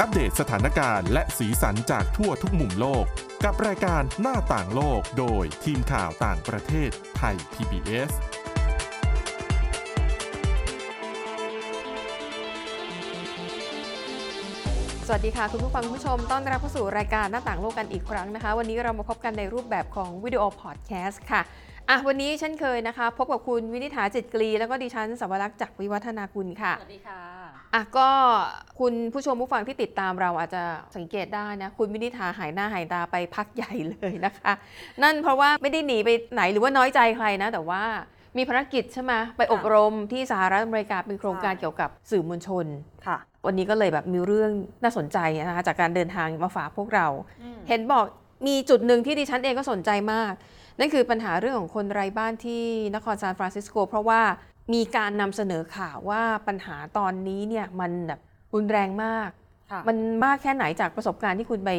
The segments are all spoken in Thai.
อัปเดตสถานการณ์และสีสันจากทั่วทุกมุมโลก กับรายการหน้าต่างโลกโดยทีมข่าวต่างประเทศไทย PBS สวัสดีค่ะ คุณผู้ฟังคุณผู้ชม ต้อนรับเข้าสู่รายการหน้าต่างโลกกันอีกครั้งนะคะ วันนี้เรามาพบกันในรูปแบบของวิดีโอพอดแคสต์ค่ะอะวันนี้เช่นเคยนะคะ พบกับคุณวินิษฐาจิตกรี แล้วก็ดิฉันสวรักษ์จากวิวัฒนาคุณค่ะ สวัสดีค่ะ อะก็คุณผู้ชมผู้ฟังที่ติดตามเราอาจจะสังเกตได้นะ คุณวินิษฐาหายหน้าหายตาไปพักใหญ่เลยนะคะ นั่นเพราะว่าไม่ได้หนีไปไหนหรือว่าน้อยใจใครนะ แต่ว่ามีภารกิจใช่ไหมไปอบรมที่สหรัฐอเมริกาเป็นโครงการใช่เกี่ยวกับสื่อมวลชนค่ะ วันนี้ก็เลยแบบมีเรื่องน่าสนใจนะคะจากการเดินทางมาฝากพวกเรา เห็นบอกมีจุดหนึ่งที่ดิฉันเองก็สนใจมาก นั่นคือปัญหาเรื่องของคนไร้บ้านที่นครซานฟรานซิสโกเพราะว่า มีการนำเสนอข่าวว่าปัญหาตอนนี้เนี่ยมันแบบรุนแรงมากค่ะมันมากแค่ไหนจากประสบการณ์ที่คุณไป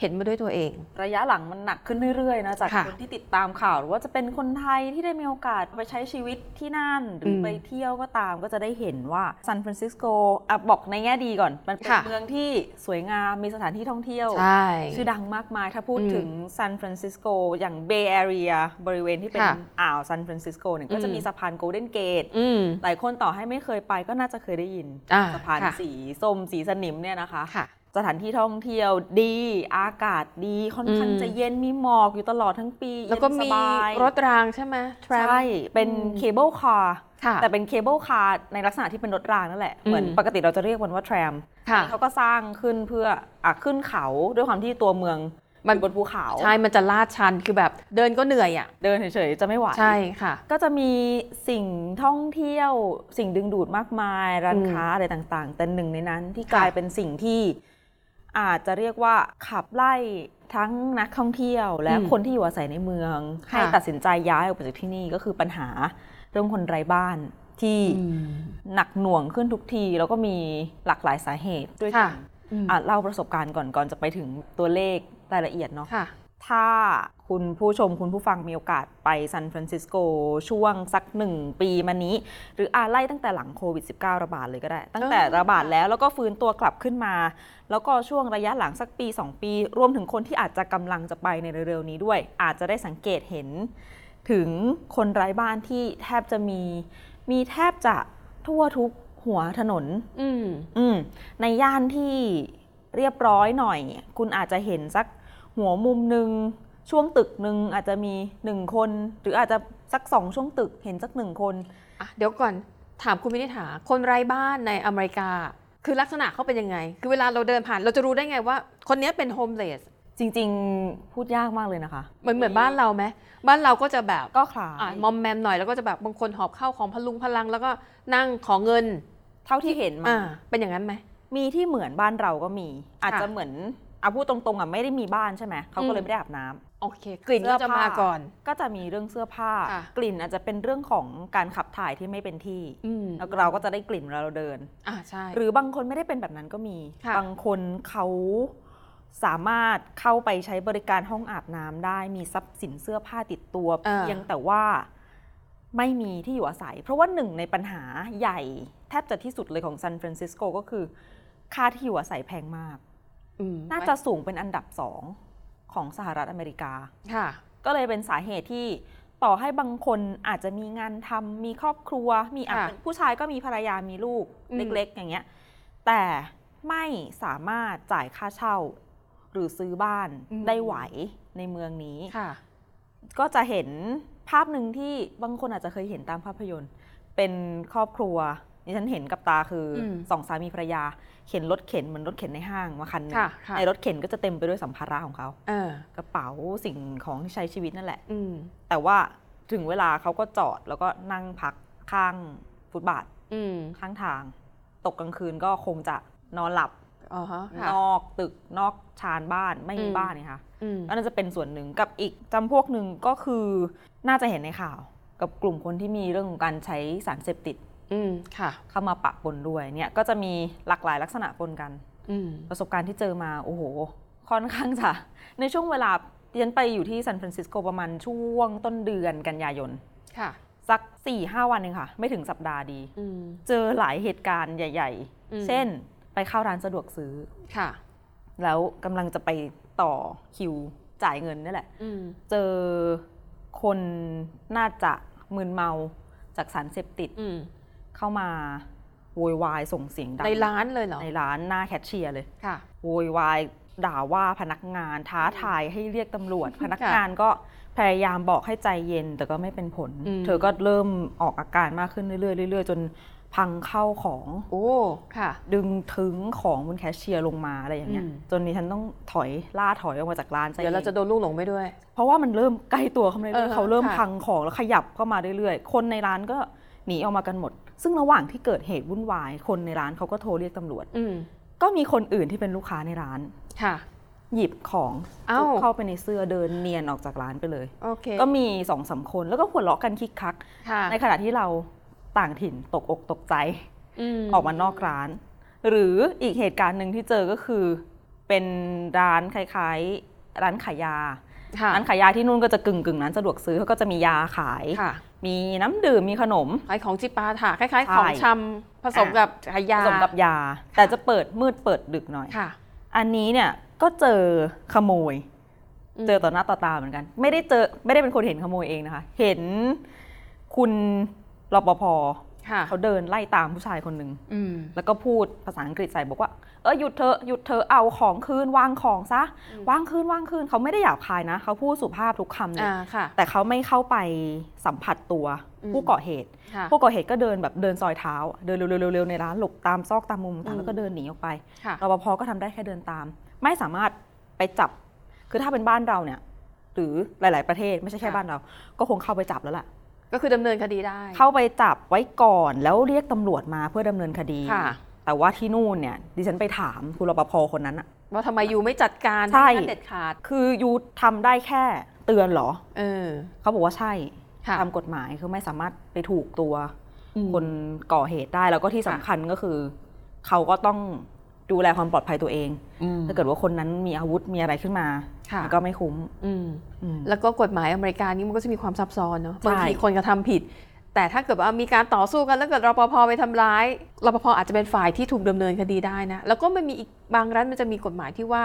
เห็นมาด้วยตัวเอง ระยะหลังมันหนักขึ้นเรื่อยๆนะจากค่ะคนที่ติดตามข่าวหรือว่าจะเป็นคนไทยที่ได้มีโอกาสไปใช้ชีวิตที่นั่น หรืออมไปเที่ยวก็ตามก็จะได้เห็นว่าซานฟรานซิสโกอะบอกในแง่ดีก่อน มันเป็นค่ะ เมืองที่สวยงามมีสถานที่ท่องเที่ยว ใช่ ชื่อดังมากมายถ้าพูดอืมถึงซานฟรานซิสโกอย่างเบย์แอเรียบริเวณที่เป็นค่ะอ่าวซานฟรานซิสโกเนี่ยก็จะอืม มีสะพานโกลเด้นเกตอืม หลายคนต่อให้ไม่เคยไปก็น่าจะเคยได้ยิน อ่าสะพานค่ะ สีส้มสีสนิมเนี่ยนะคะ ค่ะ สถานที่ท่องเที่ยวดี อากาศดีค่อนข้างอืมจะเย็นมีหมอกอยู่ตลอดทั้งปีแล้วก็เย็นสบายมีรถรางใช่ไหม tram ใช่ เป็นอืมเคเบิลคาร์ค่ะแต่เป็น cable car ในลักษณะที่เป็นรถรางนั่นแหละอืมเหมือนปกติเราจะเรียกมันว่า tramค่ะเขาก็สร้างขึ้นเพื่ออะขึ้นเขาด้วยความที่ตัวเมืองมันอยู่บนภูเขาใช่ มันจะลาดชันคือแบบเดินก็เหนื่อยอะ เดินเฉยๆ จะไม่ไหว ใช่ค่ะ ก็จะมีสิ่งท่องเที่ยว สิ่งดึงดูดมากมาย ร้านอืมค้าอะไรต่างๆ แต่หนึ่งในนั้นที่ค่ะกลายเป็นสิ่งที่ อาจจะเรียกว่าขับไล่ทั้งนักท่องเที่ยว และคนที่อยู่อาศัยในเมือง ให้ตัดสินใจย้ายออกไปจากที่นี่ก็คือปัญหาเรื่องคนไร้บ้านที่อืมหนักหน่วงขึ้นทุกที แล้วก็มีหลากหลายสาเหตุด้วยกัค่ะนอืมอะเล่าประสบการณ์ก่อนก่อนจะไปถึงตัวเลขรายละเอียดเนาะค่ะถ้า คุณผู้ชมคุณผู้ฟังมีโอกาสไปซานฟรานซิสโกช่วงสักหนึ่งปีมานี้ หรืออาไล่ตั้งแต่หลังโควิด -19 ระบาดเลยก็ได้ ตั้งแต่ระบาดแล้วแล้วก็ฟื้นตัวกลับขึ้นมา แล้วก็ช่วงระยะหลังสักปี 2 ปี รวมถึงคนที่อาจจะกำลังจะไปในเร็วๆนี้ด้วย อาจจะได้สังเกตเห็น ถึงคนไร้บ้านที่แทบจะมีมีแทบจะทั่วทุกหัวถนน อืมอืมในย่านที่เรียบร้อยหน่อย คุณอาจจะเห็นสักหัวมุมหนึ่ง ช่วงตึกหนึ่งอาจจะมีหนึ่งคน หรืออาจจะสักสองช่วงตึกเห็นสักหนึ่งคนอะเดี๋ยวก่อนถามคุณวินิษฐาคนไร้บ้านในอเมริกา คือลักษณะเขาเป็นยังไง คือเวลาเราเดินผ่านเราจะรู้ได้ไงว่า คนเนี้ยเป็นโฮมเลสจริง ๆ พูดยากมากเลยนะคะเหมือนเหมือนบ้านเราไหมบ้านเราก็จะแบบก็คล้าอะยมอมแมมหน่อยแล้วก็จะแบบบางคนหอบเข้าของพลุงพลัง แล้วก็นั่งขอเงินเท่าที่เห็นมาอ่าเป็นอย่างนั้นไหมมีที่เหมือนบ้านเราก็มี อาจจะค่ะเหมือนเอาพูดตรงๆอะไม่ได้มีบ้านใช่ไหมเขาก็เลยอืมไม่ได้อาบน้ำ โอเค กลิ่นก็จะมาก่อน ก็จะมีเรื่องเสื้อผ้า ค่ะกลิ่นอาจจะเป็นเรื่องของการขับถ่ายที่ไม่เป็นที่อืม แล้วเราก็จะได้กลิ่นเวลาเราเดิน อ่าใช่ หรือบางคนไม่ได้เป็นแบบนั้นก็มี ค่ะ บางคนเขาสามารถเข้าไปใช้บริการห้องอาบน้ำได้มีทรัพย์สินเสื้อผ้าติดตัวอ่าเพียงแต่ว่าไม่มีที่อยู่อาศัย เพราะว่าหนึ่งในปัญหาใหญ่แทบจะที่สุดเลยของซานฟรานซิสโกก็คือ ค่าที่อยู่อาศัยแพงมาก อืมน่าจะสูงเป็นอันดับสอง ของสหรัฐอเมริกาค่ะก็เลยเป็นสาเหตุที่ต่อให้บางคนอาจจะมีงานทำมีครอบครัว มีอาจค่ะเป็นผู้ชายก็มีภรรยามีลูกอืมเล็ก ๆ อย่างเงี้ย แต่ไม่สามารถจ่ายค่าเช่า หรือซื้อบ้านได้ไหวในเมืองนี้ค่ะก็จะเห็นภาพหนึ่งที่บางคนอาจจะเคยเห็นตามภาพยนตร์ เป็นครอบครัว นี่ฉันเห็นกับตาคืออมสองสามีภรรยา เข็นรถเข็นเหมือนรถเข็นในห้างมาคันหนึงค่ะค่ะในรถเข็นก็จะเต็มไปด้วยสัมภาระของเขาเออกระเป๋าสิ่งของที่ใช้ชีวิตนั่นแหละอืมแต่ว่าถึงเวลาเขาก็จอดแล้วก็นั่งพักข้างฟุตบาทอืมข้างทาง ตกกลางคืนก็คงจะนอนหลับอ๋อฮะค่ะนอกตึกนอกชานบ้านไม่มีอืมบ้านนี่ค่ะอืมก็น่าจะเป็นส่วนหนึ่งกับอีกจำพวกหนึ่งก็คือน่าจะเห็นในข่าว กับกลุ่มคนที่มีเรื่องของการใช้สารเสพติดอืมค่ะ เข้ามาปะปนด้วยเนี่ยก็จะมีหลากหลายลักษณะปนกันอืมประสบการณ์ที่เจอมาโอ้โห ค่อนข้างจะในช่วงเวลาดิฉันไปอยู่ที่ซานฟรานซิสโกประมาณช่วงต้นเดือนกันยายนค่ะ สัก4ี่ห้าวันเองค่ะ ไม่ถึงสัปดาห์ดีอืมเจอหลายเหตุการณ์ใหญ่อืมๆเช่น ไปเข้าร้านสะดวกซื้อค่ะ แล้วกำลังจะไปต่อคิวจ่ายเงินนี่แหละอืมเจอคนน่าจะมึนเมาจากสารเสพติดอืม เข้ามาโวยวายส่งเสียงดังในร้านเลยเหรอในร้านหน้าแคชเชียร์เลยค่ะโวยวายด่าว่าพนักงานท้าทายให้เรียกตำรวจ พนักค่ะงานก็พยายามบอกให้ใจเย็นแต่ก็ไม่เป็นผลอืมเธอก็เริ่มออกอาการมากขึ้นเรื่อยๆเรื่อยๆจนพังเข้าของ โอ้ค่ะ ดึงถึงของบนแคชเชียร์ลงมาอะไรอย่างเงี้ยอืมจนนี้ฉันต้องถอยล่าถอยออกมาจากร้านใจเดี๋ยวเราจะโดนลูกหลงไปด้วย เพราะว่ามันเริ่มใกล้ตัวเขามาเอเรื่ออยๆเขาเริ่มค่ะพังของแล้วขยับเข้ามาเรื่อยๆคนในร้านก็หนีออกมากันหมด ซึ่งระหว่างที่เกิดเหตุวุ่นวาย คนในร้านเขาก็โทรเรียกตำรวจอืมก็มีคนอื่นที่เป็นลูกค้าในร้านค่ะ หยิบของเอ้าเข้าไปในเสื้อเดินเนียนออกจากร้านไปเลยโอเคก็มีสองสามคนแล้วก็หัวเราะกันคิกคักค่ะในขณะที่เราต่างถิ่นตกอกตกใจมออกมานอกร้าน หรืออีกเหตุการณ์หนึ่งที่เจอก็คือ เป็นร้านคล้ายๆ ร้านขายยาค่ะ ร้านขายยาที่นู่นก็จะกึ่งกึ่งๆร้านสะดวกซื้อเขาก็จะมียาขายค่ะมีน้ำดื่ม มีขนม ขายของจิปาถะคล้ายๆใช่ของชำผสมกับขายยา ผสมกับยา แต่จะเปิดมืดเปิดดึกหน่อยค่ะอันนี้เนี่ยก็เจอขโมยอืมเจอต่อหน้าต่อตาเหมือนกัน ไม่ได้เจอไม่ได้เป็นคนเห็นขโมยเองนะคะ เห็นคุณรปภค่ะ เขาเดินไล่ตามผู้ชายคนหนึ่งอืมแล้วก็พูดภาษาอังกฤษใส่บอกว่า เออหยุดเธอะหยุดเธอะเอาของคืนวางของซะอืมวางคืนวางคืนเขาไม่ได้หยาบคายนะ เขาพูดสุภาพทุกคำเลยอ่าค่ะแต่เขาไม่เข้าไปสัมผัสตัวอืมผู้ก่อเหตุค่ะผู้ก่อเหตุก็เดินแบบเดินซอยเท้า เดินเร็วๆๆๆในร้านหลบตามซอกตามมุมอืต่างมแล้วก็เดินหนีออกไปค่ะรปภก็ทำได้แค่เดินตาม ไม่สามารถไปจับ คือถ้าเป็นบ้านเราเนี่ย หรือหลาย ๆ ประเทศไม่ใช่แค่ค่ะบ้านเรา ก็คงเข้าไปจับแล้วล่ะ ก็คือดำเนินคดีได้ เข้าไปจับไว้ก่อนแล้วเรียกตำรวจมาเพื่อดำเนินคดี ค่ะ แต่ว่าที่นู่นเนี่ยดิฉันไปถามคุณรปภคนนั้นอะ ว่าทำไมยูไม่จัดการใช่ ห้เด็ดขาด คือยูทำได้แค่เตือนเหรอ เออ เขาบอกว่าใช่ค่ะ ตามกฎหมายคือไม่สามารถไปถูกตัวอืมคนก่อเหตุได้แล้วก็ที่สำคัญก็คือ เขาก็ต้อง ดูแลความปลอดภัยตัวเองอืมถ้าเกิดว่าคนนั้นมีอาวุธมีอะไรขึ้นมาค่ะมันก็ไม่คุ้มอืมอืมแล้วก็กฎหมายอเมริกานี่มันก็จะมีความซับซ้อนเนาะใช่บางทีคนกระทำผิด แต่ถ้าเกิดว่ามีการต่อสู้กันแล้วเกิดรปภไปทำร้ายรปภอาจจะเป็นฝ่ายที่ถูกดำเนินคดีได้นะแล้วก็มันมีอีกบางรัฐมันจะมีกฎหมายที่ว่า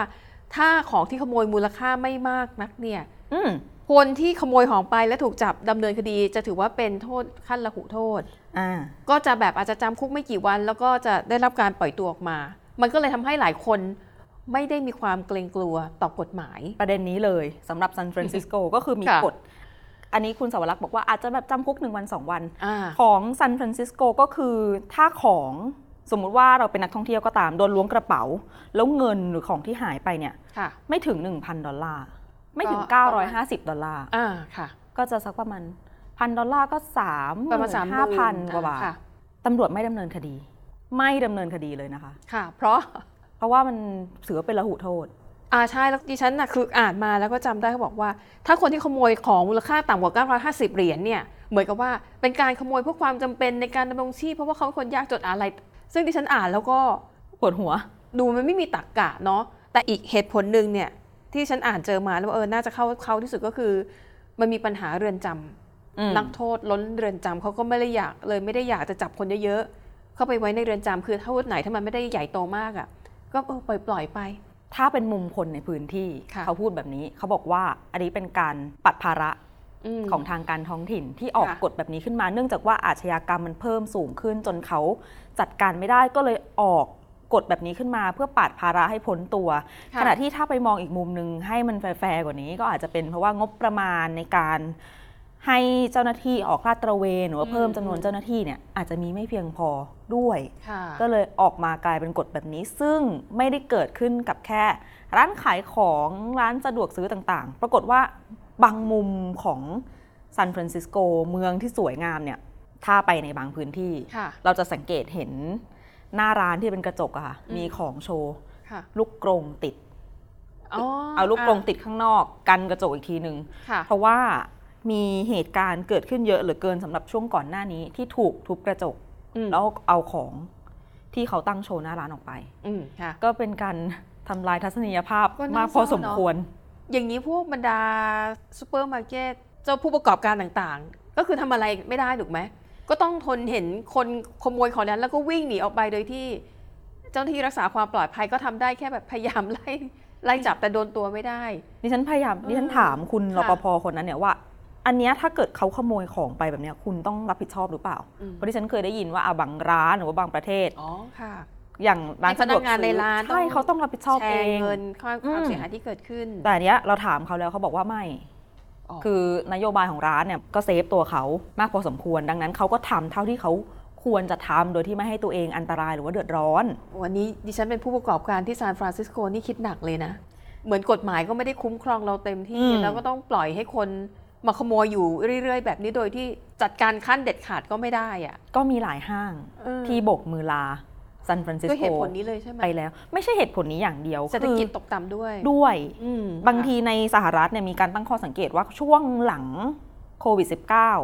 ถ้าของที่ขโมยมูลค่าไม่มากนักเนี่ยอืมคนที่ขโมยของไปและถูกจับดำเนินคดีจะถือว่าเป็นโทษขั้นลหุโทษอ่าก็จะแบบอาจจะจำคุกไม่กี่วัน แล้วก็จะได้รับการปล่อยตัวออกมา มันก็เลยทำให้หลายคนไม่ได้มีความเกรงกลัวต่อกฎหมาย ประเด็นนี้เลยสำหรับซานฟรานซิสโกก็คือมีค่ะกฎอันนี้คุณสวรักษ์บอกว่าอาจจะแบบจำคุกหนึ่งวันสองวันอ่าของซานฟรานซิสโกก็คือถ้าของสมมุติว่าเราเป็นนักท่องเที่ยวก็ตาม โดนล้วงกระเป๋า แล้วเงินหรือของที่หายไปเนี่ยค่ะไม่ถึง 1,000 ดอลลาร์ ไม่ถึงก็ประมาณ950 ดอลลาร์อ่าค่ะก็จะสักประมาณพันดอลลาร์ก็สามประมาณสามห้าพันกว่าบาทค่ะตำรวจไม่ดำเนินคดี ไม่ดำเนินคดีเลยนะคะ ค่ะ เพราะ เพราะว่ามันถือว่าเป็นระหุโทษ อ่าใช่แล้วดิฉันน่ะคืออ่านมาแล้วก็จำได้เขาบอกว่า ถ้าคนที่ขโมยของมูลค่าต่ำกว่า 950 เหรียญเนี่ยเหมือนกับว่าเป็นการขโมยเพื่อความจำเป็นในการดำรงชีพเพราะว่าเขาเป็นคนยากจนอะไร ซึ่งดิฉันอ่านแล้วก็ ปวดหัว ดูมันไม่มีตรรกกะเนาะแต่อีกเหตุผลหนึ่งเนี่ยที่ฉันอ่านเจอมาแล้วว่าเออน่าจะเข้าเข้าที่สุดก็คือ มันมีปัญหาเรือนจำอืมนักโทษล้นเรือนจำเขาก็ไม่ได้อยากเลยไม่ได้อยากจะจับคนเยอะๆ เข้าไปไว้ในเรือนจำคือโทษไหนถ้ามันไม่ได้ใหญ่โตมากอะ่ะ ก็เออปล่อยปล่อยๆไป ถ้าเป็นมุมคนในพื้นที่ค่ะเขาพูดแบบนี้ เขาบอกว่าอันนี้เป็นการปัดภาระมของทางการท้องถิ่นที่ออกค่ะกฎแบบนี้ขึ้นมา เนื่องจากว่าอาชญากรรมมันเพิ่มสูงขึ้น จนเขาจัดการไม่ได้ก็เลยออกกฎแบบนี้ขึ้นมาเพื่อปัดภาระให้พ้นตัวค่ะขณะที่ถ้าไปมองอีกมุมหนึ่งให้มันแฟร์ๆกว่านี้ก็อาจจะเป็นเพราะว่างบประมาณในการ ให้เจ้าหน้าที่ออกลาดตระเวนหรือว่าเพิ่มจำนวนเจ้าหน้าที่เนี่ยอาจจะมีไม่เพียงพอด้วยค่ะก็เลยออกมากลายเป็นกฎแบบนี้ ซึ่งไม่ได้เกิดขึ้นกับแค่ ร้านขายของร้านสะดวกซื้อต่างๆ ปรากฏว่าบางมุมของซานฟรานซิสโกเมืองที่สวยงามเนี่ยถ้าไปในบางพื้นที่ค่ะเราจะสังเกตเห็นหน้าร้านที่เป็นกระจกอะค่ะอืมมีของโชว์ค่ะลูกกรงติดอ๋อเอาลูกกรงติดข้างนอก กันกระจกอีกทีหนึ่งค่ะเพราะว่า มีเหตุการณ์เกิดขึ้นเยอะเหลือเกินสำหรับช่วงก่อนหน้านี้ที่ถูกทุบกระจก อืมแล้วเอาของที่เขาตั้งโชว์หน้าร้านออกไป อืมค่ะ ก็เป็นการทำลายทัศนียภาพก็น่าเศร้ามากพอสมควรเนอะ อย่างนี้พวกบรรดาซูเปอร์มาร์เก็ตเจ้าผู้ประกอบการต่างๆ ก็คือทำอะไรไม่ได้ถูกไหม ก็ต้องทนเห็นคนขโมยของนั้นแล้วก็วิ่งหนีออกไปโดยที่ เจ้าหน้าที่รักษาความปลอดภัยก็ทำได้แค่แบบพยายามไล่ไล่จับแต่โดนตัวไม่ได้ ดิฉันพยายามดิฉันถามคุณรค่ะ ปภคนนั้นเนี่ยว่า อันเนี้ยถ้าเกิดเขาขโมยของไปแบบเนี้ยคุณต้องรับผิดชอบหรือเปล่า อืม เพราะดิฉันเคยได้ยินว่าอาบางร้านหรือว่าบางประเทศ อ๋อค่ะ อย่างร้านให้พนักงานสะดวซื้อในร้านใช่ต้องเขาต้องรับผิดชอบแชเอร์ง เงินความความอืม เสียหายที่เกิดขึ้น แต่อันเนี้ยเราถามเขาแล้วเขาบอกว่าไม่ อ๋อ คือนโยบายของร้านเนี่ยก็ save ตัวเขามากพอสมควร ดังนั้นเขาก็ทำเท่าที่เขาควรจะทำโดยที่ไม่ให้ตัวเองอันตรายหรือว่าเดือดร้อน วันนี้ดิฉันเป็นผู้ประกอบการที่ซานฟรานซิสโกนี่คิดหนักเลยนะ เหมือนกฎหมายก็ไม่ได้คุ้มครองเราเต็มที่ อืม แล้วก็ต้องปล่อยให้คน มาขโมยอยู่เรื่อย ๆ แบบนี้โดยที่จัดการขั้นเด็ดขาดก็ไม่ได้อะก็มีหลายห้างเออที่โบกมือลาซันฟรานซิสด้วยโกเหตุผลนี้เลยใช่ไหมไปแล้ว ไม่ใช่เหตุผลนี้อย่างเดียวเศรษฐกิจคือตกต่ำด้วยด้วยอืมบางทีในสหรัฐเนี่ยมีการตั้งข้อสังเกตว่าช่วงหลังโควิด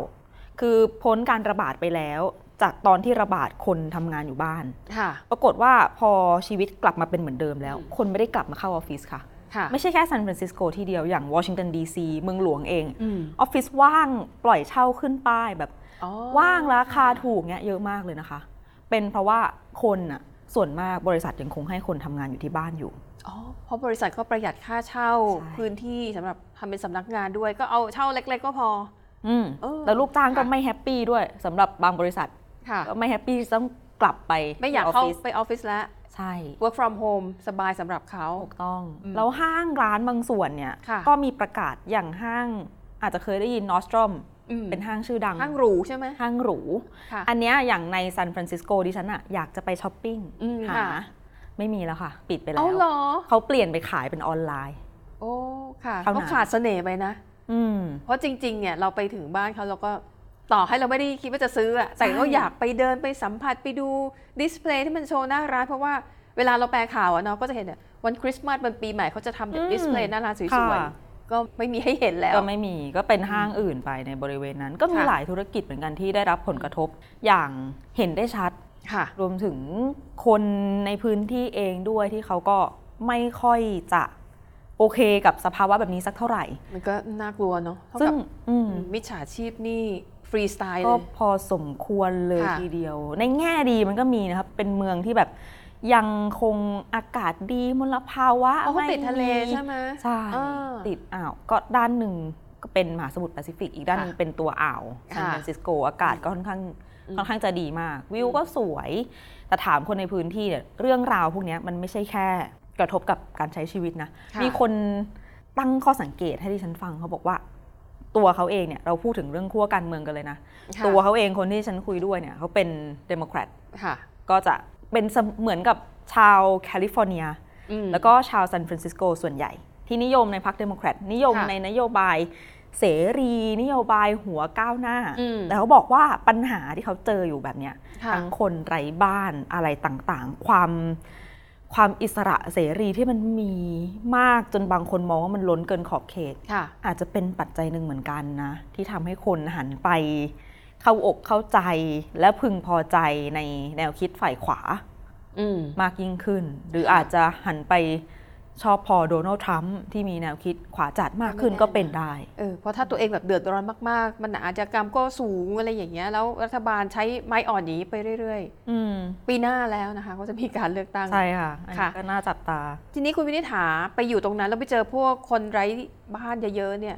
-19 คือพ้นการระบาดไปแล้ว จากตอนที่ระบาดคนทำงานอยู่บ้านค่ะปรากฏว่าพอชีวิตกลับมาเป็นเหมือนเดิมแล้วอืมคนไม่ได้กลับมาเข้าออฟฟิศค่ะค่ะ ไม่ใช่แค่ซานฟรานซิสโกที่เดียวอย่างวอชิงตันดีซีเมืองหลวงเองอืมออฟฟิศว่างปล่อยเช่าขึ้นป้ายแบบอ๋อว่างราคาถูกเนี่ยเยอะมากเลยนะคะ เป็นเพราะว่าคนน่ะส่วนมากบริษัทยังคงให้คนทำงานอยู่ที่บ้านอยู่อ๋อเพราะบริษัทก็ประหยัดค่าเช่าใช่พื้นที่สำหรับทำเป็นสำนักงานด้วยก็เอาเช่าเล็ก ๆ ก็พอ อืมเออแล้วลูกจ้างก็ค่ะไม่ happy ด้วยสำหรับ บางบริษัทค่ะก็ไม่ happy ต้อง กลับไปไม่อยากที่เข้าออฟฟิศไปออฟฟิศแล้วใช่ work from home สบายสำหรับเขาถูกต้องอืมแล้วห้างร้านบางส่วนเนี่ยค่ะก็มีประกาศอย่างห้างอาจจะเคยได้ยิน Nordstrom อืมเป็นห้างชื่อดัง ห้างหรูใช่ไหมห้างหรูค่ะอันเนี้ยอย่างในซานฟรานซิสโกดิฉันอะอยากจะไปช้อปปิ้งอืมหาค่ะไม่มีแล้วค่ะ ปิดไปแล้วอ้าวเหรอเขาเปลี่ยนไปขายเป็นออนไลน์ โอ้ค่ะเท่านั้นเขาขาดเสน่ห์ไปนะอืมเพราะจริง ๆ เนี่ยเราไปถึงบ้านเขาเราก็ ต่อให้เราไม่ได้คิดว่าจะซื้ออะแต่ก็ใช่อยากไปเดินไปสัมผัสไปดู display ที่มันโชว์หน้าร้านเพราะว่าเวลาเราแปลข่าวอะเนาะก็จะเห็นเนี่ยวันคริสต์มาสวันปีใหม่เขาจะทำแบบ display หน้าร้านสวยค่ะๆก็ไม่มีให้เห็นแล้ว ก็ไม่มีก็เป็นห้างอื่นไปในบริเวณนั้น ก็มีค่ะหลายธุรกิจเหมือนกันที่ได้รับผลกระทบอย่างเห็นได้ชัดค่ะ รวมถึงคนในพื้นที่เองด้วยที่เขาก็ไม่ค่อยจะโอเคกับสภาวะแบบนี้สักเท่าไหร่ มันก็น่ากลัวเนาะเท่าซึ่กังบอืมมิจฉาชีพนี่ ฟรีสไตล์ก็เลยพอสมควรเลยค่ะ ทีเดียว ในแง่ดีมันก็มีนะครับ เป็นเมืองที่แบบยังคงอากาศดีมลภาวะเพราะเขาไม่ติดทะเลมีใช่ไหม ใช่อ่าติดอ่าวก็ด้านหนึ่งก็เป็นมหาสมุทรแปซิฟิก อีกด้านหนึงค่ะเป็นตัวอ่าวซานค่ะฟรานซิสโกอากาศก็ค่อนข้างอืมค่อนข้างจะดีมาก วิวอืมก็สวย แต่ถามคนในพื้นที่เนี่ยเรื่องราวพวกเนี้ยมันไม่ใช่แค่กระทบกับการใช้ชีวิตนะ ค่ะ มีคนตั้งข้อสังเกตให้ดิฉันฟังเขาบอกว่า ตัวเขาเองเนี่ยเราพูดถึงเรื่องขั้วการเมืองกันเลยนะค่ะตัวเขาเองคนที่ฉันคุยด้วยเนี่ยเขาเป็นเดโมแครตค่ะก็จะเป็นเสมเหมือนกับชาวแคลิฟอร์เนียอืมแล้วก็ชาวซานฟรานซิสโกส่วนใหญ่ ที่นิยมในพรรคเดโมแครตนิยมค่ะในนโยบายเสรีนโยบายหัวก้าวหน้าอืมแต่เขาบอกว่าปัญหาที่เขาเจออยู่แบบเนี้ยค่ะทั้งคนไร้บ้านอะไรต่างๆ ความ ความอิสระเสรีที่มันมีมากจนบางคนมองว่ามันล้นเกินขอบเขตค่ะอาจจะเป็นปัจจัยหนึ่งเหมือนกันนะ ที่ทำให้คนหันไป เข้าอกเข้าใจและพึงพอใจในแนวคิดฝ่ายขวาอืมมากยิ่งขึ้น หรืออาจจะหันไป ชอบพอโดนัลด์ทรัมป์ที่มีแนวคิดขวาจัดมากขึ้นก็ก็ไม่แน่เป็นได้ เออเพราะถ้าตัวเองแบบเดือดร้อนมากๆ มันอาชญากรรมก็สูงอะไรอย่างเงี้ยแล้วรัฐบาลใช้ไม้อ่อนอย่างนี้ไปเรื่อยอืมๆปีหน้าแล้วนะคะ ก็จะมีการเลือกตั้ง ใช่ค่ะอันนี้ค่ะก็น่าจับตา ทีนี้คุณวินิษฐาไปอยู่ตรงนั้นแล้วไปเจอพวกคนไร้บ้านเยอะๆเนี่ย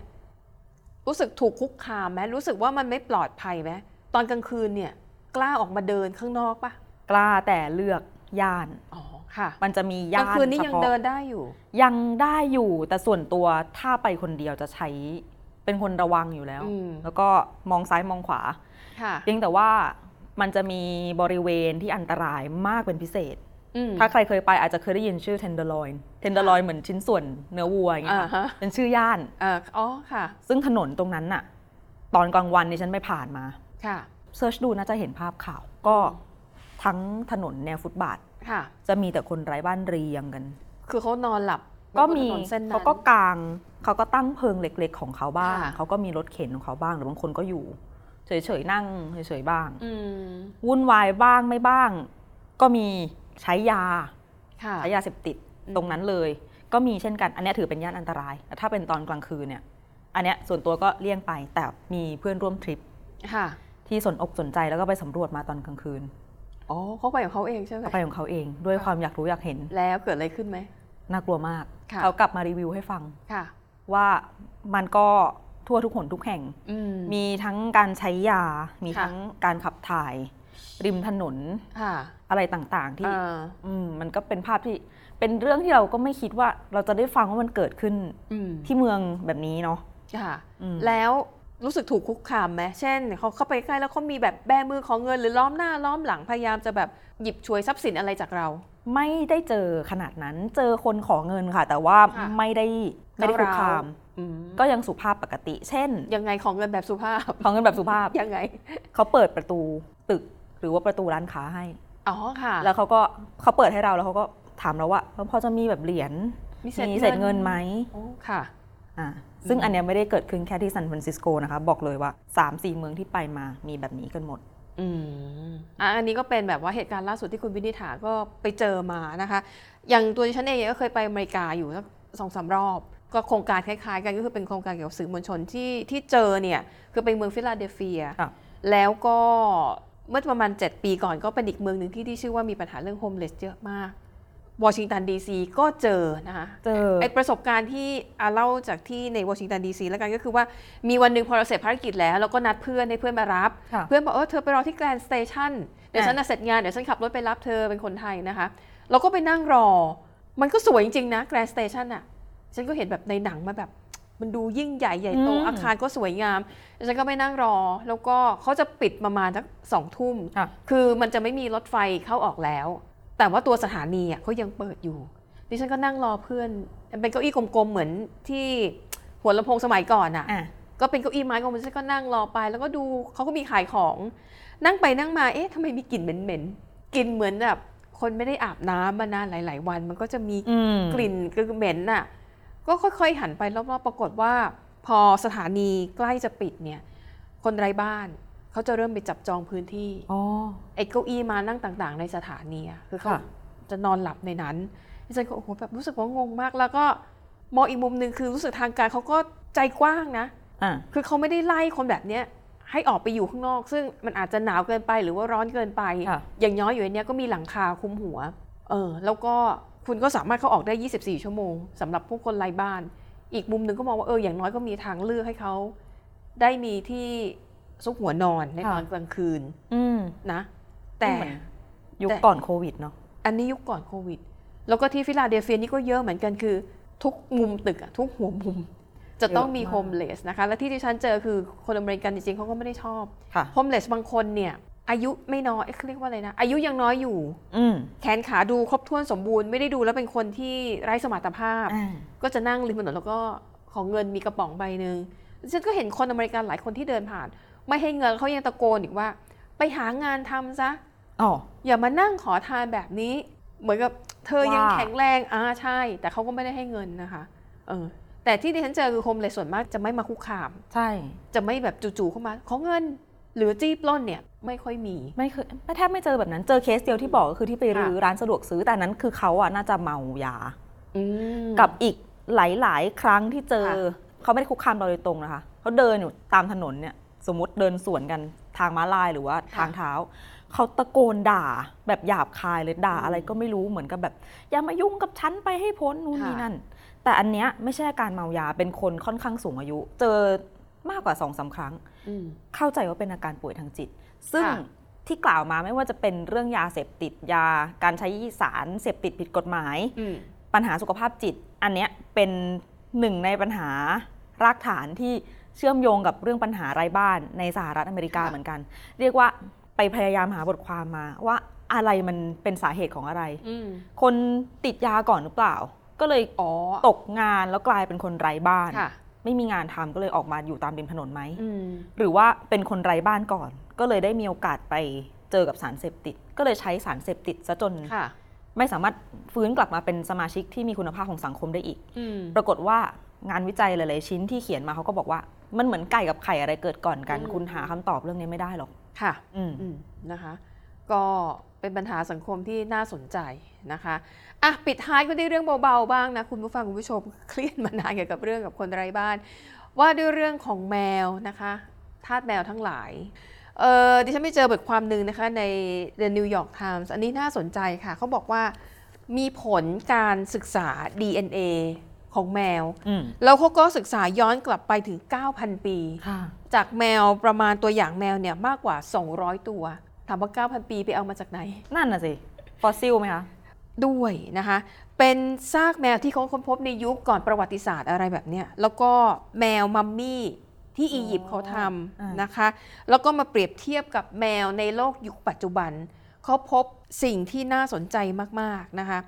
รู้สึกถูกคุกคามไหมรู้สึกว่ามันไม่ปลอดภัยไหมตอนกลางคืนเนี่ย กล้าออกมาเดินข้างนอกปะกล้าแต่เลือกย่านอ๋อค่ะ มันจะมีกลางย่านคืนนี่เฉยังพาะเดินได้อยู่ ยังได้อยู่แต่ส่วนตัวถ้าไปคนเดียวจะใช้เป็นคนระวังอยู่แล้วอืมแล้วก็มองซ้ายมองขวาค่ะเพียงแต่ว่ามันจะมีบริเวณที่อันตรายมากเป็นพิเศษอืมถ้าใครเคยไปอาจจะเคยได้ยินชื่อ tenderloin tenderloin เหมือนชิ้นส่วนเนื้อวัวอย่างเงี้ยอ่าค่ะฮะเป็นชื่อย่านอ่าอ๋อค่ะ ซึ่งถนนตรงนั้นน่ะ ตอนกลางวันนี่ฉันไปผ่านมา ค่ะเซิร์ชดูน่าจะเห็นภาพข่าว ก็ทั้งถนนแนวฟุตบาทค่ะ จะมีแต่คนไร้บ้านเรียงกัน คือเขานอนหลับก็มีบนถนนเส้นนั้นเขาก็กางเขาก็ตั้งเพิงเล็ก ๆ ของเขาบ้างค่ะเขาก็มีรถเข็นของเขาบ้างหรือบางคนก็อยู่ เฉยๆนั่งเฉยๆบ้างอืมวุ่นวายบ้างไม่บ้าง ก็มีใช้ยาค่ะใช้ยาเสพติดอืมตรงนั้นเลย ก็มีเช่นกัน อันเนี้ยถือเป็นย่านอันตรายแต่ถ้าเป็นตอนกลางคืนเนี่ย อันเนี้ยส่วนตัวก็เลี่ยงไปแต่มีเพื่อนร่วมทริปค่ะที่สนอกสนใจแล้วก็ไปสำรวจมาตอนกลางคืน อ๋อเขาไปของเขาเองใช่ไหมเขาไปของเขาเองด้วยความอยากรู้อยากเห็น แล้วเกิดอะไรขึ้นไหมน่ากลัวมากค่ะเขากลับมารีวิวให้ฟังค่ะว่ามันก็ทั่วทุกหนทุกแห่งอืมมีทั้งการใช้ยา มีค่ะทั้งการขับถ่าย ริมถนนค่ะอะไรต่างๆ ที่อ่าอืมมันก็เป็นภาพที่เป็นเรื่องที่เราก็ไม่คิดว่าเราจะได้ฟังว่ามันเกิดขึ้นอืมที่เมืองแบบนี้เนาะค่ะอืมแล้ว รู้สึกถูกคุกคามไหมเช่นเขาเข้าไปใกล้แล้วเขามีแบบแบมือของเงินหรือล้อมหน้าล้อมหลังพยายามจะแบบหยิบฉวยทรัพย์สินอะไรจากเรา ไม่ได้เจอขนาดนั้นเจอคนขอเงินค่ะ แต่ว่าค่ะไม่ได้ไม่ได้คุกคาม อืมก็ยังสุภาพปกติ เช่นยังไงของเงินแบบสุภาพ ขอเงินแบบสุภาพยังไง เขาเปิดประตูตึกหรือว่าประตูร้านค้าให้ อ๋อค่ะแล้วเขาก็เขาเปิดให้เราแล้วเขาก็ถามเราว่าพอจะมีแบบเหรียญมีเศษมีเศษเงินไหม โอ้ค่ะอ่า ซึ่งอืมอันเนี้ยไม่ได้เกิดขึ้นแค่ที่ซานฟรานซิสโกนะคะ บอกเลยว่า 3-4 เมืองที่ไปมามีแบบนี้กันหมดอืมอะอันนี้ก็เป็นแบบว่าเหตุการณ์ล่าสุดที่คุณวินิษฐาก็ไปเจอมานะคะ อย่างตัวดิฉันเองก็เคยไปอเมริกาอยู่สักสองสามรอบ ก็โครงการคล้ายๆ กันก็คือเป็นโครงการเกี่ยวกับสื่อมวลชนที่ที่เจอเนี่ยคือเป็นเมืองฟิลาเดลเฟียครับแล้วก็เมื่อประมาณ 7 ปีก่อนก็เป็นอีกเมืองหนึ่งที่ที่ชื่อว่ามีปัญหาเรื่อง homeless เยอะมาก วอชิงตันดีซีก็เจอนะคะเจอไอประสบการณ์ที่อาเล่าจากที่ในวอชิงตันดีซีแล้วกันก็คือว่ามีวันหนึ่งพอเราเสร็จภารกิจแล้วเราก็นัดเพื่อนให้เพื่อนมารับค่ะเพื่อนบอกเออเธอไปรอที่ Grand Station เดี๋ยวอะฉันน่ะเสร็จงานเดี๋ยวฉันขับรถไปรับเธอเป็นคนไทยนะคะ เราก็ไปนั่งรอ มันก็สวยจริงๆนะ Grand Station อะฉันก็เห็นแบบในหนังมาแบบมันดูยิ่งใหญ่ใหญ่โตอืมอาคารก็สวยงามแล้วฉันก็ไปนั่งรอ แล้วก็เขาจะปิดประมาณสักสองทุ่มค่ะคือมันจะไม่มีรถไฟเข้าออกแล้ว แต่ว่าตัวสถานีอะเขายังเปิดอยู่ ดิฉันก็นั่งรอเพื่อนมันเป็นเก้าอี้กลมๆ เหมือนที่หัวลำโพงสมัยก่อนอะอะก็เป็นเก้าอี้ไม้ของมันฉันก็นั่งรอไป แล้วก็ดูเขาก็มีขายของ นั่งไปนั่งมา เอ๊ะทำไมมีกลิ่นเหม็นๆ กลิ่นเหมือนแบบคนไม่ได้อาบน้ำมานานหลาย ๆ วัน มันก็จะมีอืมกลิ่นคือเหม็นน่ะ ก็ค่อยๆหันไปรอบๆ ปรากฏว่า พอสถานีใกล้จะปิดเนี่ย คนไร้บ้าน เขาจะเริ่มไปจับจองพื้นที่อ๋อไอ้เก้าอี้มานั่งต่างๆ ในสถานีอะคือเขาค่ะ จะนอนหลับในนั้นดิฉันก็โอ้โหแบบรู้สึกว่างงมาก แล้วก็มองอีกมุมหนึ่งคือรู้สึกทางการเขาก็ใจกว้างนะ อะคือเขาไม่ได้ไล่คนแบบเนี้ยให้ออกไปอยู่ข้างนอก ซึ่งมันอาจจะหนาวเกินไปหรือว่าร้อนเกินไป ค่ะ อย่างน้อยอยู่ในเนี้ยก็มีหลังคาคลุมหัว เออ แล้วก็คุณก็สามารถเข้าออกได้ 24 ชั่วโมงสำหรับผู้คนไร้บ้าน อีกมุมหนึ่งก็มองว่าเอออย่างน้อยก็มีทางเลือกให้เขาได้มีที่ ซุกหัวนอนในตอนกลางคืนอืมนะ แต่เหมือนยุคแต่ก่อนโควิดเนาะอันนี้ยุคก่อนโควิด แล้วก็ที่ฟิลาเดลเฟียนี่ก็เยอะเหมือนกันคือ ทุกมุมตึกอะทุกหัวมุม จะต้องมีเยอะมากโฮมเลสนะคะ และที่ที่ฉันเจอคือคนอเมริกันจริงๆเขาก็ไม่ได้ชอบค่ะโฮมเลสบางคนเนี่ยอายุไม่น้อยเอ๊ะเขาเรียกว่าอะไรนะ อายุยังน้อยอยู่อืมแขนขาดูครบถ้วนสมบูรณ์ไม่ได้ดูแล้วเป็นคนที่ไร้สมรรถภาพอ่าก็จะนั่งริมถนนแล้วก็ของเงินมีกระป๋องใบหนึ่งฉันก็เห็นคนอเมริกันหลายคนที่เดินผ่าน ไม่ให้เงินเขายังตะโกนอีกว่า ไปหางานทำซะอ๋ออย่ามานั่งขอทานแบบนี้ เหมือนกับเธอยังว่าแข็งแรงอ่าใช่ แต่เขาก็ไม่ได้ให้เงินนะคะเออแต่ที่ดิฉันเจอคือโฮมเลสส่วนมากจะไม่มาคุกคาม ใช่ จะไม่แบบจู่ๆเข้ามาขอเงินหรือจี้ปล้นเนี่ยไม่ค่อยมีไม่เคยไม่แทบไม่เจอแบบนั้นเจอเคสเดียวที่บอกก็คือที่ไปรื้อร้านสะดวกซื้อแต่นั้นคือเขาอะน่าจะเมายาอืมกับอีกหลาย ๆ ครั้งที่เจอค่ะเขาไม่ได้คุกคามเราโดยตรงนะคะเขาเดินอยู่ตามถนนเนี่ย สมมติเดินสวนกันทางม้าลายหรือว่าทางเท้า เขาตะโกนด่าแบบหยาบคายเลยด่าอะไรก็ไม่รู้เหมือนกับแบบ อย่ามายุ่งกับฉันไปให้พ้นนู่นนี่นั่น แต่อันเนี้ยไม่ใช่อาการเมายาเป็นคนค่อนข้างสูงอายุ เจอมากกว่าสองสาครั้งอืมเข้าใจว่าเป็นอาการป่วยทางจิต ซึ่งค่ะที่กล่าวมาไม่ว่าจะเป็นเรื่องยาเสพติดยาการใช้สารเสพติดผิดกฎหมายอืมปัญหาสุขภาพจิต อันเนี้ยเป็นหนึ่งในปัญหารากฐานที่ เชื่อมโยงกับเรื่องปัญหาไร้บ้านในสหรัฐอเมริกาค่ะเหมือนกัน เรียกว่าไปพยายามหาบทความมาว่าอะไรมันเป็นสาเหตุของอะไรอืมคนติดยาก่อนหรือเปล่า ก็เลยอ๋อตกงานแล้วกลายเป็นคนไร้บ้านค่ะไม่มีงานทำก็เลยออกมาอยู่ตามริมถนนไหมอืมหรือว่าเป็นคนไร้บ้านก่อน ก็เลยได้มีโอกาสไปเจอกับสารเสพติด ก็เลยใช้สารเสพติดซะจนค่ะไม่สามารถฟื้นกลับมาเป็นสมาชิกที่มีคุณภาพของสังคมได้อีกอืมปรากฏว่างานวิจัยหลาย ๆ ชิ้นที่เขียนมาเขาก็บอกว่า มันเหมือนไก่กับไข่อะไรเกิดก่อนกัน อืม คุณหาคำตอบเรื่องนี้ไม่ได้หรอก ค่ะ อืม อืมนะคะ ก็เป็นปัญหาสังคมที่น่าสนใจนะคะอะปิดท้ายก็ด้วยเรื่องเบาๆบ้างนะ คุณผู้ฟังคุณผู้ชม เครียดมานานเกี่ยวกับเรื่องกับคนไร้บ้าน ว่าด้วยเรื่องของแมวนะคะทาสแมวทั้งหลายเออดิฉันไปเจอบทความหนึ่งนะคะใน The New York Times อันนี้น่าสนใจค่ะเขาบอกว่ามีผลการศึกษา DNA ของแมวอืมแล้วเขาก็ศึกษาย้อนกลับไปถึง 9,000 ปีค่ะจากแมวประมาณตัวอย่างแมวเนี่ยมากกว่า 200 ตัว ถามว่า 9,000 ปีไปเอามาจากไหน นั่นน่ะสิ ฟอสซิลไหมคะ ด้วยนะคะ เป็นซากแมวที่เขาค้นพบในยุคก่อนประวัติศาสตร์อะไรแบบเนี้ยแล้วก็แมวมัมมี่ที่อียิปต์เขาทอ่าำนะคะ แล้วก็มาเปรียบเทียบกับแมวในโลกยุคปัจจุบัน เขาพบสิ่งที่น่าสนใจมาก ๆ นะคะ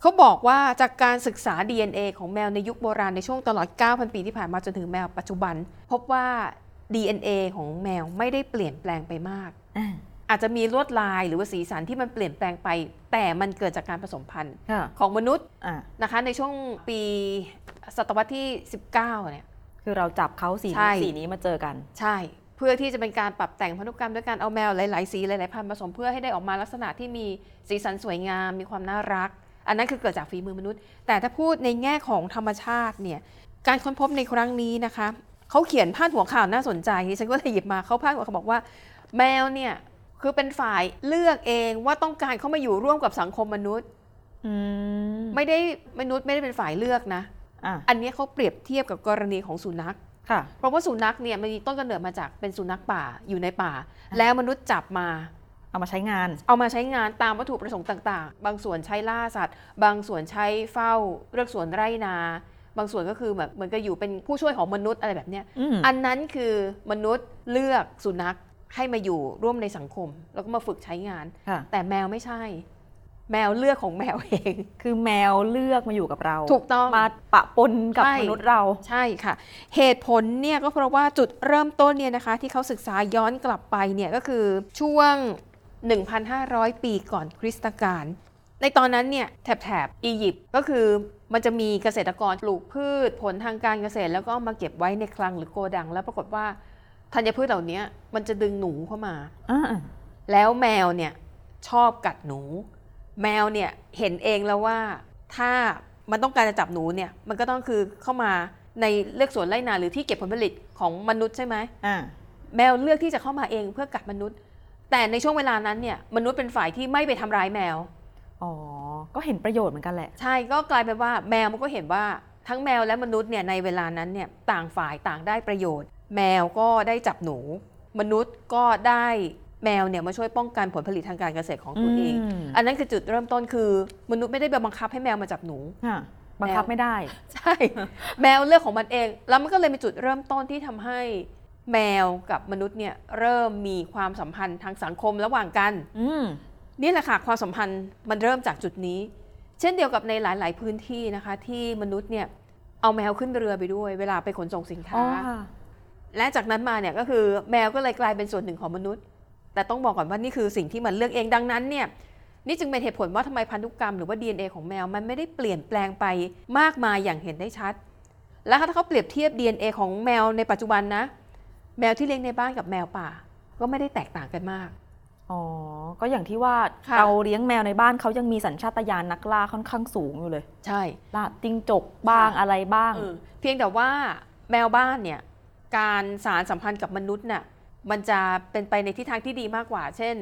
เขาบอกว่าจากการศึกษา DNA ของแมวในยุคโบราณในช่วงตลอด 9,000 ปีที่ผ่านมาจนถึงแมวปัจจุบัน พบว่า DNA ของแมวไม่ได้เปลี่ยนแปลงไปมากอ่าอาจจะมีลวดลายหรือว่าสีสันที่มันเปลี่ยนแปลงไป แต่มันเกิดจากการผสมพันธุ์ค่ะของมนุษย์อ่านะคะในช่วงปีศตวรรษที่ 19 เนี่ย คือเราจับเขาสีใช่นี้สีนี้มาเจอกัน ใช่ เพื่อที่จะเป็นการปรับแต่งพันธุกรรมด้วยการเอาแมวหลาย ๆ สีหลาย ๆ พันธุ์ผสมเพื่อให้ได้ออกมาลักษณะที่มีสีสันสวยงาม มีความน่ารัก อันนั้นคือเกิดจากฝีมือมนุษย์ แต่ถ้าพูดในแง่ของธรรมชาติเนี่ยการค้นพบในครั้งนี้นะคะเขาเขียนพาดหัวข่าวน่าสนใจดิฉันก็เลยหยิบมาเขาพาดหัวเขาบอกว่า แมวเนี่ยคือเป็นฝ่ายเลือกเองว่าต้องการเข้ามาอยู่ร่วมกับสังคมมนุษย์อืมไม่ได้มนุษย์ไม่ได้เป็นฝ่ายเลือกนะอ่าอันนี้เขาเปรียบเทียบกับกรณีของสุนัขค่ะเพราะว่าสุนัขเนี่ยมันมีต้นกำเนิดมาจากเป็นสุนัขป่าอยู่ในป่า แล้วมนุษย์จับมา เอามาใช้งาน เอามาใช้งานตามวัตถุประสงค์ต่างๆ บางส่วนใช้ล่าสัตว์ บางส่วนใช้เฝ้าเลือกสวนไร่นา บางส่วนก็คือแบบเหมือนกับอยู่เป็นผู้ช่วยของมนุษย์อะไรแบบเนี้ยอืมอันนั้นคือมนุษย์เลือกสุนัขให้มาอยู่ร่วมในสังคม แล้วก็มาฝึกใช้งานค่ะแต่แมวไม่ใช่ แมวเลือกของแมวเอง คือแมวเลือกมาอยู่กับเรา ถูกต้องมาปะปนกับใช่มนุษย์เราใช่ค่ะ เหตุผลเนี่ยก็เพราะว่าจุดเริ่มต้นเนี่ยนะคะ ที่เขาศึกษาย้อนกลับไปเนี่ยก็คือช่วง 1,500 ปีก่อนคริสตกาลในตอนนั้นเนี่ยแถบแถบอียิปต์ก็คือมันจะมีเกษตรกรปลูกพืชผลทางการเกษตร แล้วก็เอามาเก็บไว้ในคลังหรือโกดัง แล้วปรากฏว่าธัญพืชเหล่านี้มันจะดึงหนูเข้ามาอ่าแล้วแมวเนี่ยชอบกัดหนู แมวเนี่ยเห็นเองแล้วว่าถ้ามันต้องการจะจับหนูเนี่ยมันก็ต้องคือเข้ามาในเลือกสวนไร่นาหรือที่เก็บผลผลิตของมนุษย์ใช่ไหมอ่าแมวเลือกที่จะเข้ามาเองเพื่อกัดมนุษย์ แต่ในช่วงเวลานั้นเนี่ยมนุษย์เป็นฝ่ายที่ไม่ไปทำร้ายแมว อ๋อ ก็เห็นประโยชน์เหมือนกันแหละ ใช่ก็กลายเป็นว่าแมวมันก็เห็นว่าทั้งแมวและมนุษย์เนี่ยในเวลานั้นเนี่ยต่างฝ่ายต่างได้ประโยชน์ แมวก็ได้จับหนู มนุษย์ก็ได้แมวเนี่ยมาช่วยป้องกันผลผลิตทางการเกษตรของตัวเอง อืม อันนั้นคือจุดเริ่มต้นคือ มนุษย์ไม่ได้ไปบังคับให้แมวมาจับหนู ค่ะบังคับไม่ได้ ใช่ แมวเลือกของมันเอง แล้วมันก็เลยเป็นจุดเริ่มต้นที่ทำให้ แมวกับมนุษย์เนี่ยเริ่มมีความสัมพันธ์ทางสังคมระหว่างกันอืมนี่แหละค่ะความสัมพันธ์มันเริ่มจากจุดนี้ เช่นเดียวกับในหลาย ๆ พื้นที่นะคะ ที่มนุษย์เนี่ยเอาแมวขึ้นเรือไปด้วย เวลาไปขนส่งสินอ๋อค้าค่ะและจากนั้นมาเนี่ยก็คือแมวก็เลยกลายเป็นส่วนหนึ่งของมนุษย์ แต่ต้องบอกก่อนว่านี่คือสิ่งที่มันเลือกเองดังนั้นเนี่ยนี่จึงเป็นเหตุผลว่าทำไมพันธุกรรมหรือว่า DNA ของแมวมันไม่ได้เปลี่ยนแปลงไปมากมายอย่างเห็นได้ชัด แล้วถ้าเขาเปรียบเทียบ DNA ของแมวในปัจจุบันนะ แมวที่เลี้ยงในบ้านกับแมวป่า ก็ไม่ได้แตกต่างกันมาก อ๋อ ก็อย่างที่ว่าค่ะเราเลี้ยงแมวในบ้านเขายังมีสัญชาตญาณนักล่าค่อนข้างสูงอยู่เลยใช่ ล่าจิ้งจกบ้างค่ะ อะไรบ้าง เออเพียงแต่ว่าแมวบ้านเนี่ยการสารสัมพันธ์กับมนุษย์น่ะมันจะเป็นไปในทิศทางที่ดีมากกว่า เช่น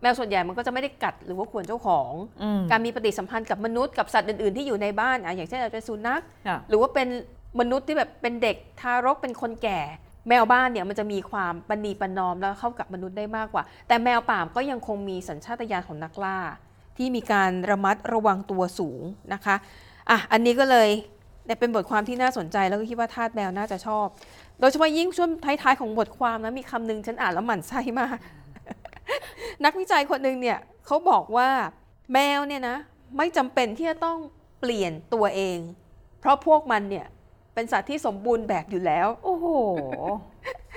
แมวส่วนใหญ่มันก็จะไม่ได้กัดหรือว่าข่วนเจ้าของ อืมการมีปฏิสัมพันธ์กับมนุษย์กับสัตว์อื่นๆที่อยู่ในบ้านอะอย่างเช่นอาจจะเป็นสุนัข ค่ะหรือว่าเป็นมนุษย์ที่แบบเป็นเด็กทารกเป็นคนแก่ แมวบ้านเนี่ยมันจะมีความปณีประนอมแล้วเข้ากับมนุษย์ได้มากกว่า แต่แมวป่ามก็ยังคงมีสัญชาตญาณของนักล่า ที่มีการระมัดระวังตัวสูงนะคะอะอันนี้ก็เลยเป็นบทความที่น่าสนใจแล้วก็คิดว่าทาสแมวน่าจะชอบ โดยเฉพาะยิ่งช่วงท้ายๆของบทความนะมีคำหนึ่งฉันอ่านแล้วหมั่นไส้มาก นักวิจัยคนหนึ่งเนี่ยเขาบอกว่าแมวเนี่ยนะไม่จำเป็นที่จะต้องเปลี่ยนตัวเอง เพราะพวกมันเนี่ย เป็นสัตว์ที่สมบูรณ์แบบอยู่แล้ว โอ้โห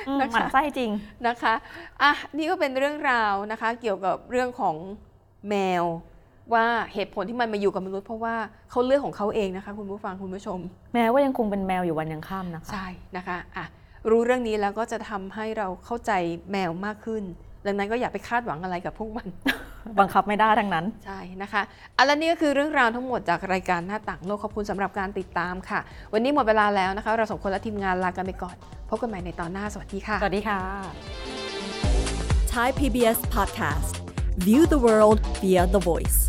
อืมนะคะ หมันไส้จริง นะคะอะนี่ก็เป็นเรื่องราวนะคะ เกี่ยวกับเรื่องของแมว ว่าเหตุผลที่มันมาอยู่กับมนุษย์เพราะว่าเขาเลือกของเขาเองนะคะ คุณผู้ฟังคุณผู้ชม แม้ว่ายังคงเป็นแมวอยู่วันยังค่ำนะคะ ใช่นะคะอะรู้เรื่องนี้แล้วก็จะทำให้เราเข้าใจแมวมากขึ้น ดังนั้นก็อย่าไปคาดหวังอะไรกับพวกมัน บังคับไม่ได้ทั้งนั้น ใช่นะคะอันและนี่ก็คือเรื่องราวทั้งหมดจากรายการหน้าต่างโลกขอบคุณสำหรับการติดตามค่ะ วันนี้หมดเวลาแล้วนะคะ เราสองคนและทีมงานลากันไปก่อนพบกันใหม่ในตอนหน้าสวัสดีค่ะสวัสดีค่ะ Thai PBS podcast. View the world via the voice.